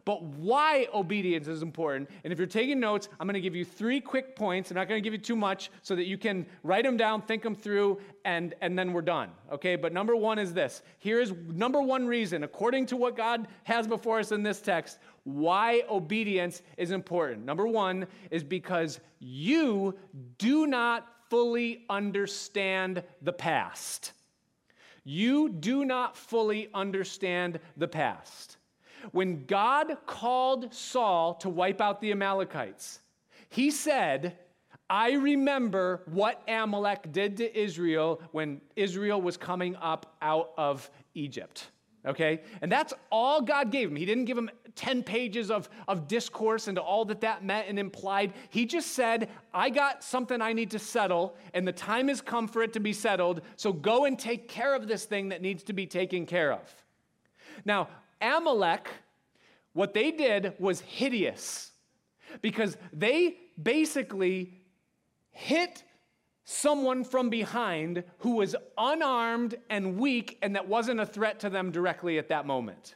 but why obedience is important. And if you're taking notes, I'm going to give you three quick points. I'm not going to give you too much so that you can write them down, think them through, and, and then we're done. Okay? But number one is this. Here is number one reason, according to what God has before us in this text, why obedience is important. Number one is because you do not fully understand the past. You do not fully understand the past. When God called Saul to wipe out the Amalekites, he said, I remember what Amalek did to Israel when Israel was coming up out of Egypt. Okay? And that's all God gave him. He didn't give him 10 pages of, of discourse into all that that meant and implied. He just said, I got something I need to settle, and the time has come for it to be settled, so go and take care of this thing that needs to be taken care of. Now, Amalek, what they did was hideous because they basically hit someone from behind who was unarmed and weak and that wasn't a threat to them directly at that moment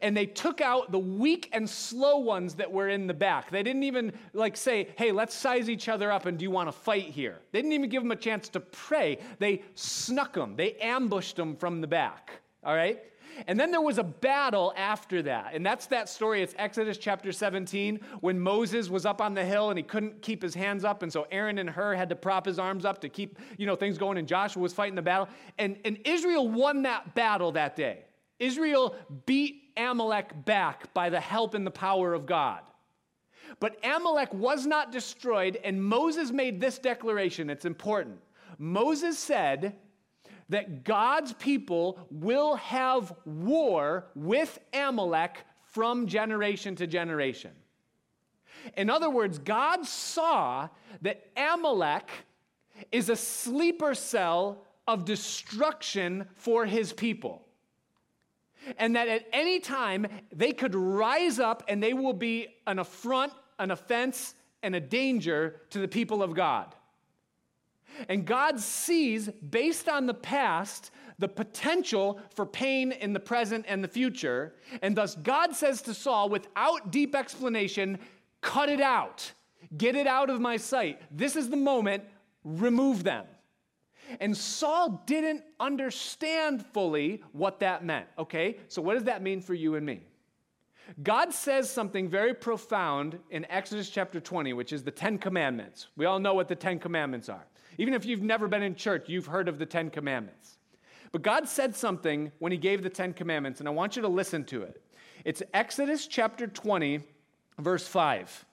and they took out the weak and slow ones that were in the back. They didn't even like say, "Hey, let's size each other up and do you want to fight here?" They didn't even give them a chance to pray. They snuck them. They ambushed them from the back. All right? And then there was a battle after that. And that's that story. It's Exodus chapter 17 when Moses was up on the hill and he couldn't keep his hands up. And so Aaron and Hur had to prop his arms up to keep, you know, things going. And Joshua was fighting the battle. And, and Israel won that battle that day. Israel beat Amalek back by the help and the power of God. But Amalek was not destroyed, and Moses made this declaration. It's important. Moses said that God's people will have war with Amalek from generation to generation. In other words, God saw that Amalek is a sleeper cell of destruction for his people and that at any time they could rise up and they will be an affront, an offense, and a danger to the people of God. And God sees, based on the past, the potential for pain in the present and the future. And thus, God says to Saul, without deep explanation, cut it out, get it out of my sight. This is the moment, remove them. And Saul didn't understand fully what that meant. Okay, so what does that mean for you and me? God says something very profound in Exodus chapter 20, which is the Ten Commandments. We all know what the Ten Commandments are. Even if you've never been in church, you've heard of the Ten Commandments. But God said something when He gave the Ten Commandments, and I want you to listen to it. It's Exodus chapter 20, verse 5.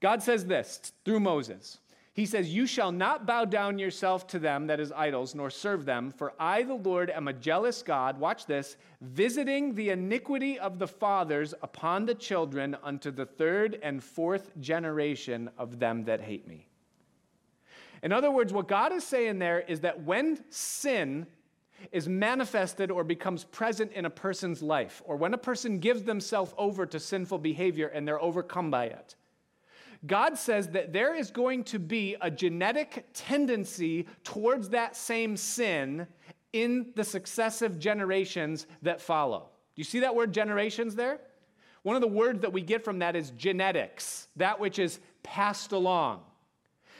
God says this through Moses he says, You shall not bow down yourself to them, that is idols, nor serve them, for I, the Lord, am a jealous God. Watch this visiting the iniquity of the fathers upon the children unto the third and fourth generation of them that hate me. In other words, what God is saying there is that when sin is manifested or becomes present in a person's life, or when a person gives themselves over to sinful behavior and they're overcome by it, God says that there is going to be a genetic tendency towards that same sin in the successive generations that follow. Do you see that word generations there? One of the words that we get from that is genetics, that which is passed along.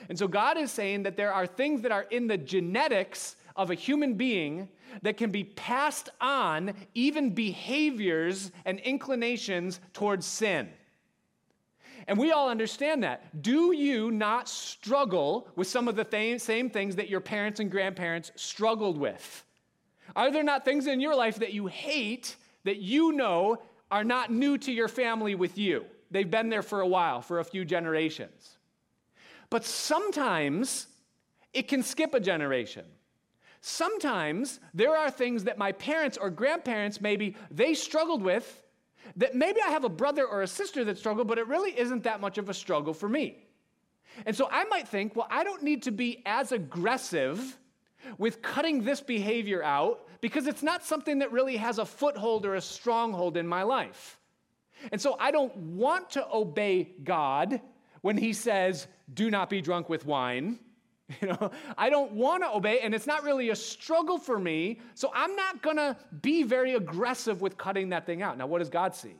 And so God is saying that there are things that are in the genetics of a human being that can be passed on, even behaviors and inclinations towards sin. And we all understand that. Do you not struggle with some of the th- same things that your parents and grandparents struggled with? Are there not things in your life that you hate that you know are not new to your family with you? They've been there for a while, for a few generations. But sometimes it can skip a generation. Sometimes there are things that my parents or grandparents maybe they struggled with that maybe I have a brother or a sister that struggled, but it really isn't that much of a struggle for me. And so I might think, well, I don't need to be as aggressive with cutting this behavior out because it's not something that really has a foothold or a stronghold in my life. And so I don't want to obey God when He says, do not be drunk with wine. You know, I don't want to obey, and it's not really a struggle for me, so I'm not going to be very aggressive with cutting that thing out. Now, what does God see?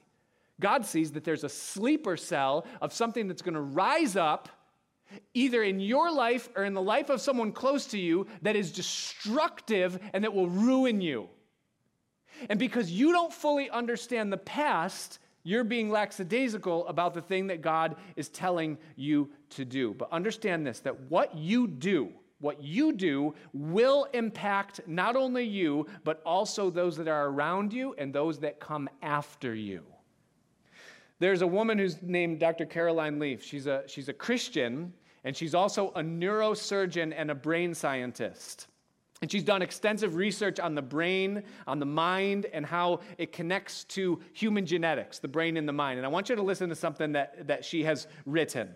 God sees that there's a sleeper cell of something that's going to rise up either in your life or in the life of someone close to you that is destructive and that will ruin you. And because you don't fully understand the past, you're being lackadaisical about the thing that God is telling you to do. But understand this that what you do, what you do will impact not only you, but also those that are around you and those that come after you. There's a woman who's named Dr. Caroline Leaf. She's a, she's a Christian, and she's also a neurosurgeon and a brain scientist. And she's done extensive research on the brain, on the mind, and how it connects to human genetics, the brain and the mind. And I want you to listen to something that, that she has written.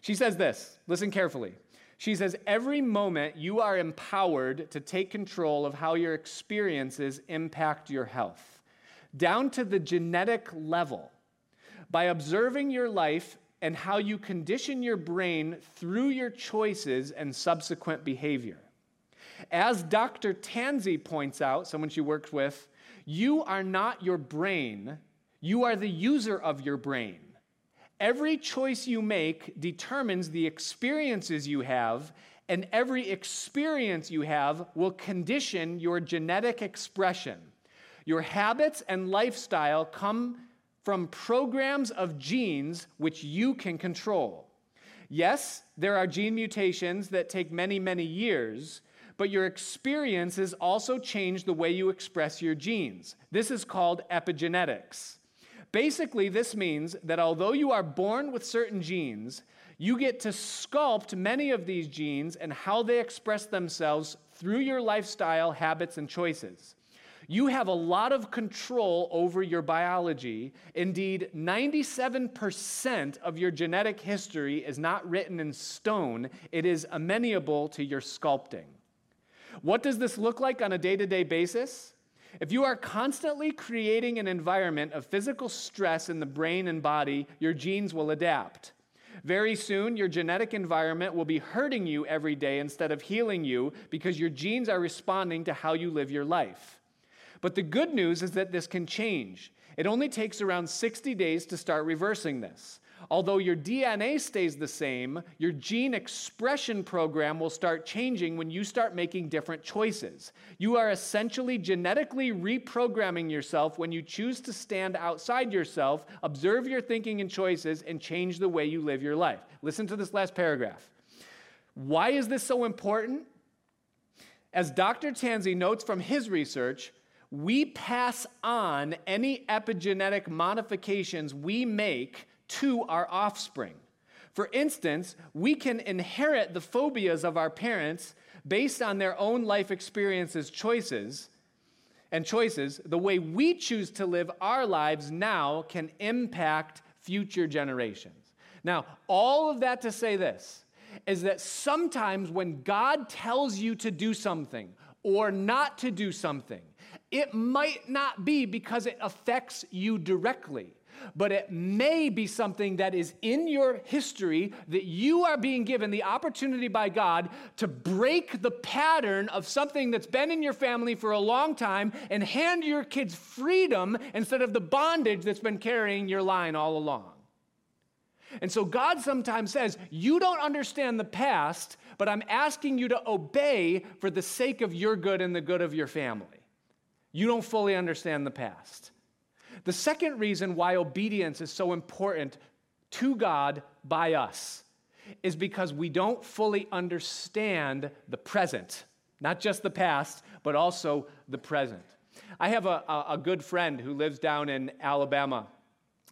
She says this listen carefully. She says, Every moment you are empowered to take control of how your experiences impact your health, down to the genetic level. By observing your life and how you condition your brain through your choices and subsequent behavior. As Dr. Tanzi points out, someone she works with, you are not your brain, you are the user of your brain. Every choice you make determines the experiences you have, and every experience you have will condition your genetic expression. Your habits and lifestyle come from programs of genes which you can control. Yes, there are gene mutations that take many, many years, but your experiences also change the way you express your genes. This is called epigenetics. Basically, this means that although you are born with certain genes, you get to sculpt many of these genes and how they express themselves through your lifestyle, habits, and choices. You have a lot of control over your biology. Indeed, 97% of your genetic history is not written in stone, it is amenable to your sculpting. What does this look like on a day to day basis? If you are constantly creating an environment of physical stress in the brain and body, your genes will adapt. Very soon, your genetic environment will be hurting you every day instead of healing you because your genes are responding to how you live your life. But the good news is that this can change. It only takes around 60 days to start reversing this. Although your DNA stays the same, your gene expression program will start changing when you start making different choices. You are essentially genetically reprogramming yourself when you choose to stand outside yourself, observe your thinking and choices, and change the way you live your life. Listen to this last paragraph. Why is this so important? As Dr. Tanzi notes from his research, we pass on any epigenetic modifications we make to our offspring. For instance, we can inherit the phobias of our parents based on their own life experiences, choices, and choices. The way we choose to live our lives now can impact future generations. Now, all of that to say this is that sometimes when God tells you to do something or not to do something, it might not be because it affects you directly but it may be something that is in your history that you are being given the opportunity by God to break the pattern of something that's been in your family for a long time and hand your kids freedom instead of the bondage that's been carrying your line all along. And so God sometimes says, You don't understand the past, but I'm asking you to obey for the sake of your good and the good of your family. You don't fully understand the past. The second reason why obedience is so important to God by us is because we don't fully understand the present, not just the past, but also the present. I have a, a, a good friend who lives down in Alabama.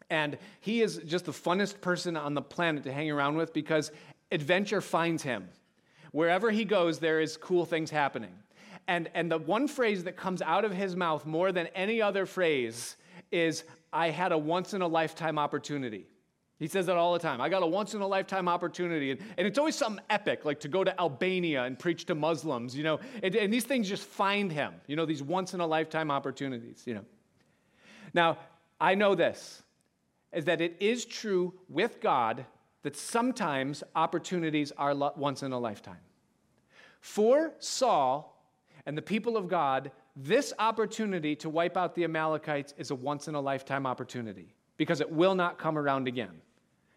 And he is just the funnest person on the planet to hang around with because adventure finds him. Wherever he goes, there is cool things happening. And, and the one phrase that comes out of his mouth more than any other phrase is, I had a once in a lifetime opportunity. He says that all the time. I got a once in a lifetime opportunity. And, and, it's always something epic, like to go to Albania and preach to Muslims, you know. And, and these things just find him, you know, these once in a lifetime opportunities, you know. Now, I know this is that it is true with God that sometimes opportunities are once in a lifetime. For Saul and the people of God, this opportunity to wipe out the Amalekites is a once in a lifetime opportunity because it will not come around again.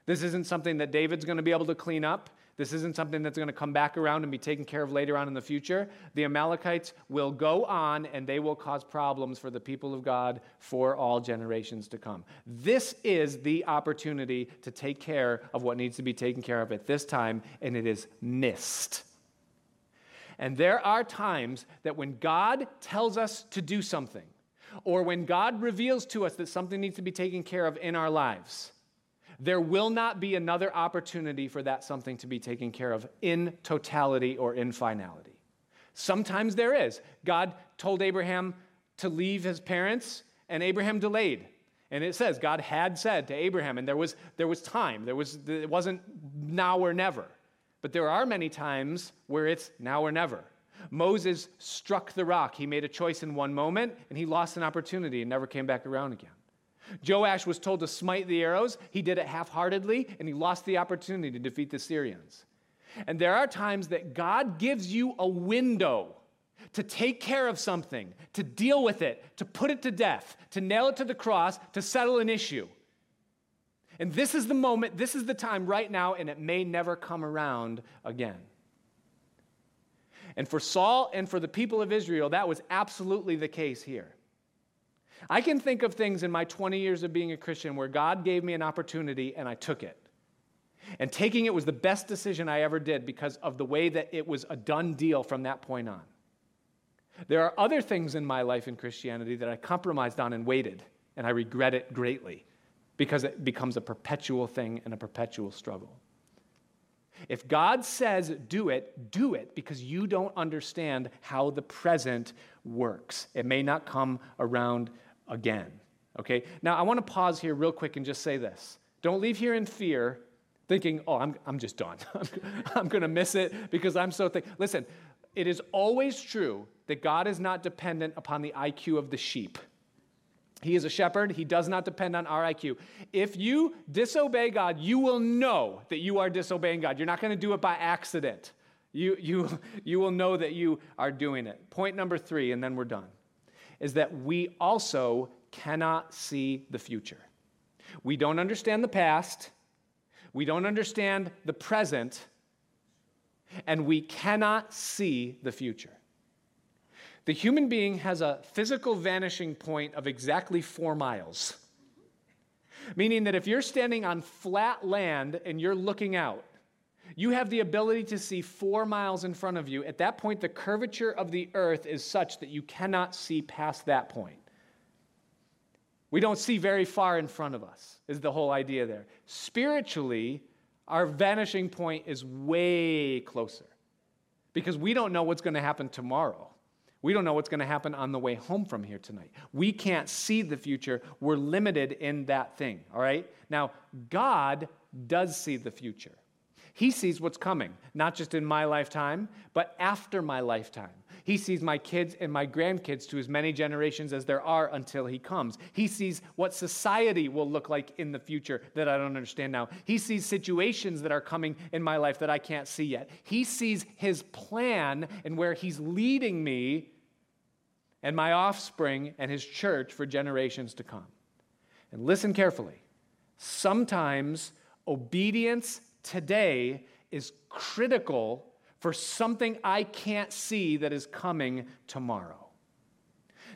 This isn't something that David's going to be able to clean up. This isn't something that's going to come back around and be taken care of later on in the future. The Amalekites will go on and they will cause problems for the people of God for all generations to come. This is the opportunity to take care of what needs to be taken care of at this time, and it is missed. And there are times that when God tells us to do something, or when God reveals to us that something needs to be taken care of in our lives, there will not be another opportunity for that something to be taken care of in totality or in finality. Sometimes there is. God told Abraham to leave his parents, and Abraham delayed. And it says God had said to Abraham, and there was, there was time. There was, it wasn't now or never. But there are many times where it's now or never. Moses struck the rock. He made a choice in one moment, and he lost an opportunity and never came back around again. Joash was told to smite the arrows. He did it half heartedly, and he lost the opportunity to defeat the Syrians. And there are times that God gives you a window to take care of something, to deal with it, to put it to death, to nail it to the cross, to settle an issue. And this is the moment, this is the time right now, and it may never come around again. And for Saul and for the people of Israel, that was absolutely the case here. I can think of things in my 20 years of being a Christian where God gave me an opportunity and I took it. And taking it was the best decision I ever did because of the way that it was a done deal from that point on. There are other things in my life in Christianity that I compromised on and waited, and I regret it greatly because it becomes a perpetual thing and a perpetual struggle. If God says do it, do it because you don't understand how the present works. It may not come around again. Okay? Now, I want to pause here real quick and just say this. Don't leave here in fear thinking, oh, I'm, I'm just done. I'm going to miss it because I'm so thick. Listen, it is always true that God is not dependent upon the IQ of the sheep. He is a shepherd. He does not depend on our IQ. If you disobey God, you will know that you are disobeying God. You're not going to do it by accident. You, you, you will know that you are doing it. Point number three, and then we're done is that we also cannot see the future. We don't understand the past, we don't understand the present, and we cannot see the future. The human being has a physical vanishing point of exactly four miles. Meaning that if you're standing on flat land and you're looking out, you have the ability to see four miles in front of you. At that point, the curvature of the earth is such that you cannot see past that point. We don't see very far in front of us, is the whole idea there. Spiritually, our vanishing point is way closer because we don't know what's going to happen tomorrow. We don't know what's going to happen on the way home from here tonight. We can't see the future. We're limited in that thing, all right? Now, God does see the future. He sees what's coming, not just in my lifetime, but after my lifetime. He sees my kids and my grandkids to as many generations as there are until he comes. He sees what society will look like in the future that I don't understand now. He sees situations that are coming in my life that I can't see yet. He sees his plan and where he's leading me and my offspring and his church for generations to come. And listen carefully. Sometimes obedience today is critical for something I can't see that is coming tomorrow.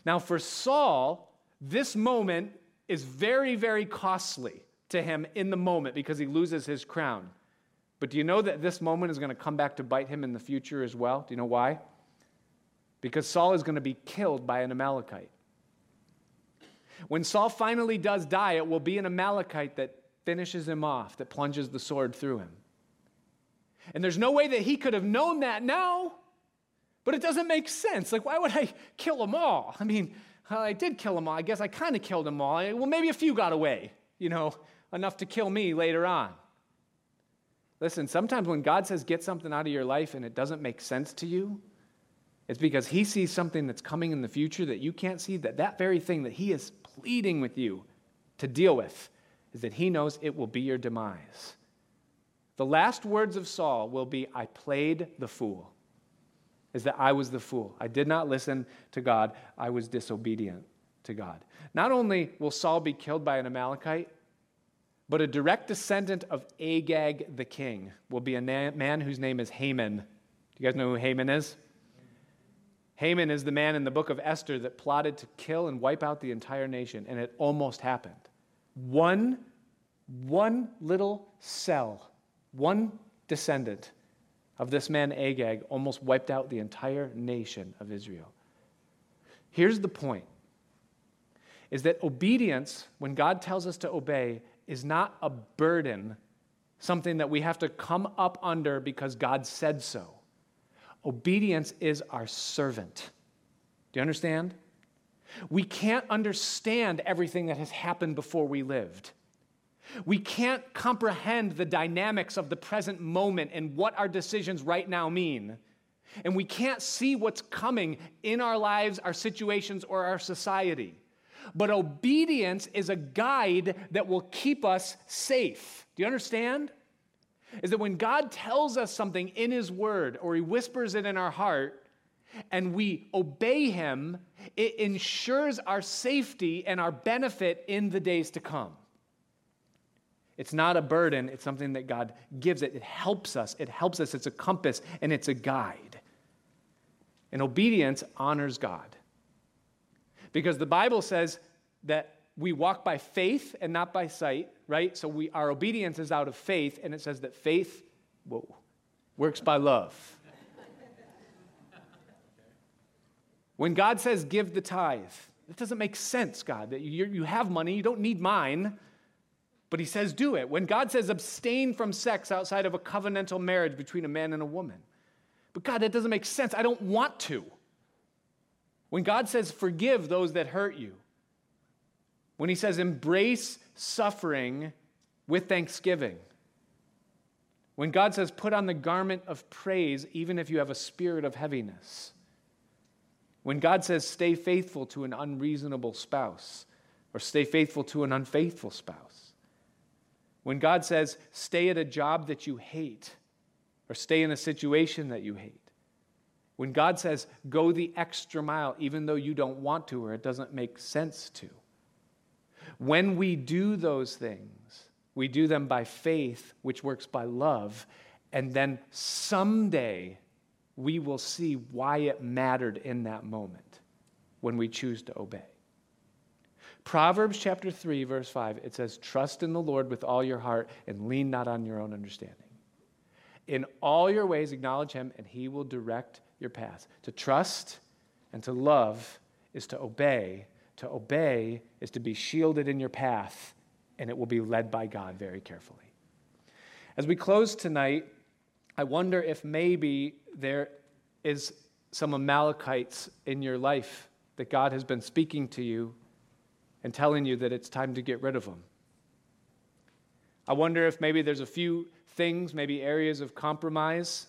Now, for Saul, this moment is very, very costly to him in the moment because he loses his crown. But do you know that this moment is going to come back to bite him in the future as well? Do you know why? Because Saul is going to be killed by an Amalekite. When Saul finally does die, it will be an Amalekite that finishes him off, that plunges the sword through him. And there's no way that he could have known that now, but it doesn't make sense. Like, why would I kill them all? I mean, I did kill them all. I guess I kind of killed them all. Well, maybe a few got away, you know, enough to kill me later on. Listen, sometimes when God says get something out of your life and it doesn't make sense to you, it's because he sees something that's coming in the future that you can't see, that that very thing that he is pleading with you to deal with is that he knows it will be your demise. The last words of Saul will be, I played the fool. Is that I was the fool. I did not listen to God. I was disobedient to God. Not only will Saul be killed by an Amalekite, but a direct descendant of Agag the king will be a man whose name is Haman. Do you guys know who Haman is? Haman is the man in the book of Esther that plotted to kill and wipe out the entire nation, and it almost happened. One, one little cell, one descendant of this man Agag almost wiped out the entire nation of Israel. Here's the point is that obedience, when God tells us to obey, is not a burden, something that we have to come up under because God said so. Obedience is our servant. Do you understand? We can't understand everything that has happened before we lived. We can't comprehend the dynamics of the present moment and what our decisions right now mean. And we can't see what's coming in our lives, our situations, or our society. But obedience is a guide that will keep us safe. Do you understand? Is that when God tells us something in His Word or He whispers it in our heart, and we obey Him, it ensures our safety and our benefit in the days to come. It's not a burden, it's something that God gives it. It helps us. It helps us. It's a compass and it's a guide. And obedience honors God. Because the Bible says that we walk by faith and not by sight, right? So we, our obedience is out of faith, and it says that faith, whoa, works by love. when God says give the tithe, it doesn't make sense, God, that you, you have money, you don't need mine, but He says do it. When God says abstain from sex outside of a covenantal marriage between a man and a woman, but God, that doesn't make sense. I don't want to. When God says, forgive those that hurt you, when He says, embrace suffering with thanksgiving, when God says, put on the garment of praise, even if you have a spirit of heaviness, when God says, stay faithful to an unreasonable spouse, or stay faithful to an unfaithful spouse, when God says, stay at a job that you hate, or stay in a situation that you hate, when God says, go the extra mile, even though you don't want to or it doesn't make sense to. When we do those things, we do them by faith, which works by love, and then someday we will see why it mattered in that moment when we choose to obey. Proverbs chapter 3, verse 5, it says, Trust in the Lord with all your heart and lean not on your own understanding. In all your ways, acknowledge him, and he will direct your path. To trust and to love is to obey. To obey is to be shielded in your path, and it will be led by God very carefully. As we close tonight, I wonder if maybe there is some Amalekites in your life that God has been speaking to you and telling you that it's time to get rid of them. I wonder if maybe there's a few things, maybe areas of compromise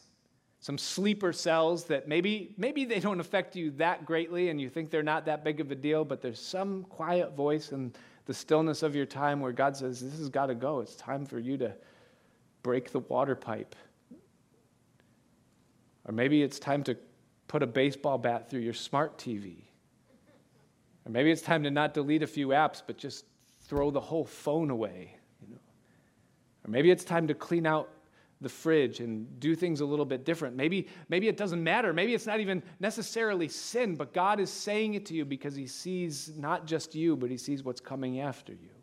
some sleeper cells that maybe maybe they don't affect you that greatly and you think they're not that big of a deal but there's some quiet voice in the stillness of your time where god says this has got to go. It's time for you to break the water pipe. Or maybe it's time to put a baseball bat through your smart tv or maybe it's time to not delete a few apps but just throw the whole phone away you know Or maybe it's time to clean out the fridge and do things a little bit different. Maybe, maybe it doesn't matter. Maybe it's not even necessarily sin, but God is saying it to you because He sees not just you, but He sees what's coming after you.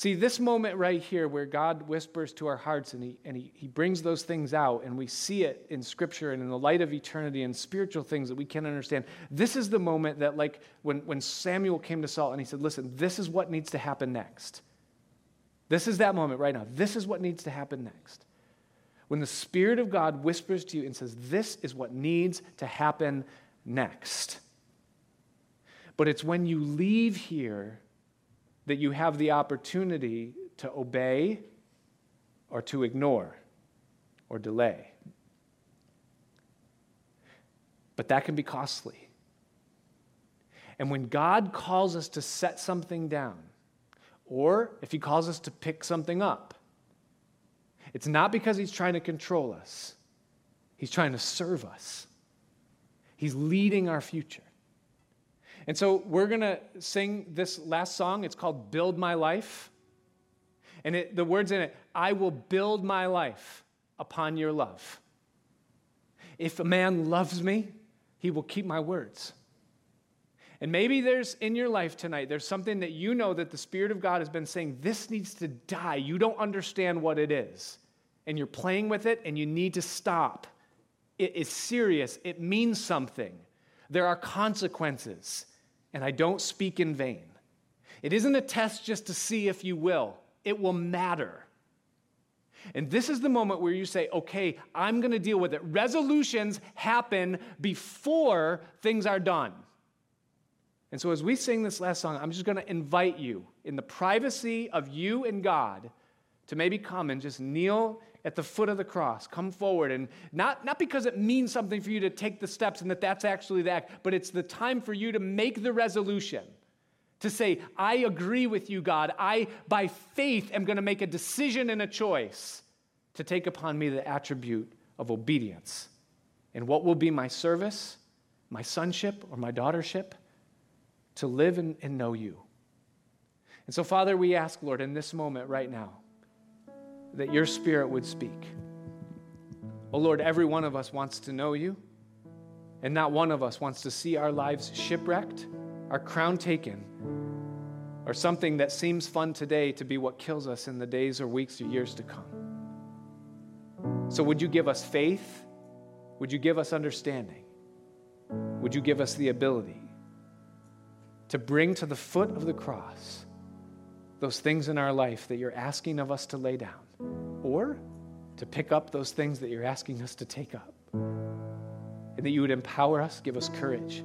See, this moment right here where God whispers to our hearts and, he, and he, he brings those things out, and we see it in Scripture and in the light of eternity and spiritual things that we can't understand. This is the moment that, like, when, when Samuel came to Saul and he said, Listen, this is what needs to happen next. This is that moment right now. This is what needs to happen next. When the Spirit of God whispers to you and says, This is what needs to happen next. But it's when you leave here that you have the opportunity to obey or to ignore or delay. But that can be costly. And when God calls us to set something down, or if He calls us to pick something up, it's not because He's trying to control us, He's trying to serve us. He's leading our future. And so we're going to sing this last song. It's called Build My Life. And it, the words in it I will build my life upon your love. If a man loves me, he will keep my words. And maybe there's in your life tonight, there's something that you know that the Spirit of God has been saying, this needs to die. You don't understand what it is. And you're playing with it and you need to stop. It is serious, it means something. There are consequences and I don't speak in vain. It isn't a test just to see if you will, it will matter. And this is the moment where you say, okay, I'm going to deal with it. Resolutions happen before things are done. And so, as we sing this last song, I'm just going to invite you in the privacy of you and God to maybe come and just kneel at the foot of the cross. Come forward. And not, not because it means something for you to take the steps and that that's actually the act, but it's the time for you to make the resolution. To say, I agree with you, God. I, by faith, am going to make a decision and a choice to take upon me the attribute of obedience. And what will be my service, my sonship, or my daughtership? To live and, and know you. And so, Father, we ask, Lord, in this moment right now, that your spirit would speak. Oh Lord, every one of us wants to know you, and not one of us wants to see our lives shipwrecked, our crown taken, or something that seems fun today to be what kills us in the days or weeks or years to come. So, would you give us faith? Would you give us understanding? Would you give us the ability to bring to the foot of the cross those things in our life that you're asking of us to lay down? or to pick up those things that you're asking us to take up. And that you would empower us, give us courage,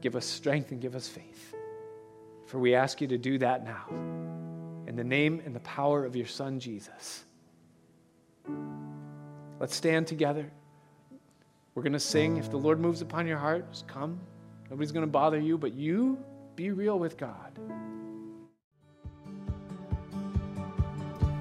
give us strength, and give us faith. For we ask you to do that now. In the name and the power of your Son, Jesus. Let's stand together. We're going to sing. If the Lord moves upon your heart, just come. Nobody's going to bother you, but you be real with God.